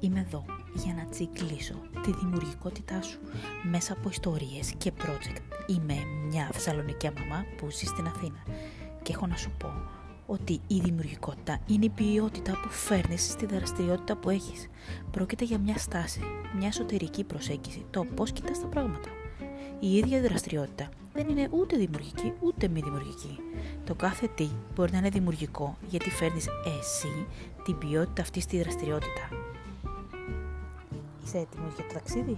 Είμαι εδώ για να τσιγκλίσω τη δημιουργικότητά σου μέσα από ιστορίες και project. Είμαι μια θεσσαλονικια μαμά που ζει στην Αθήνα και έχω να σου πω ότι η δημιουργικότητα είναι η ποιότητα που φέρνεις στη δραστηριότητα που έχεις. Πρόκειται για μια στάση, μια εσωτερική προσέγγιση, το πώς κοιτάς τα πράγματα. Η ίδια δραστηριότητα δεν είναι ούτε δημιουργική ούτε μη δημιουργική. Το κάθε τι μπορεί να είναι δημιουργικό γιατί φέρνεις εσύ την ποιότητα αυτής στη δραστηριότητα. Είσαι έτοιμος για το ταξίδι;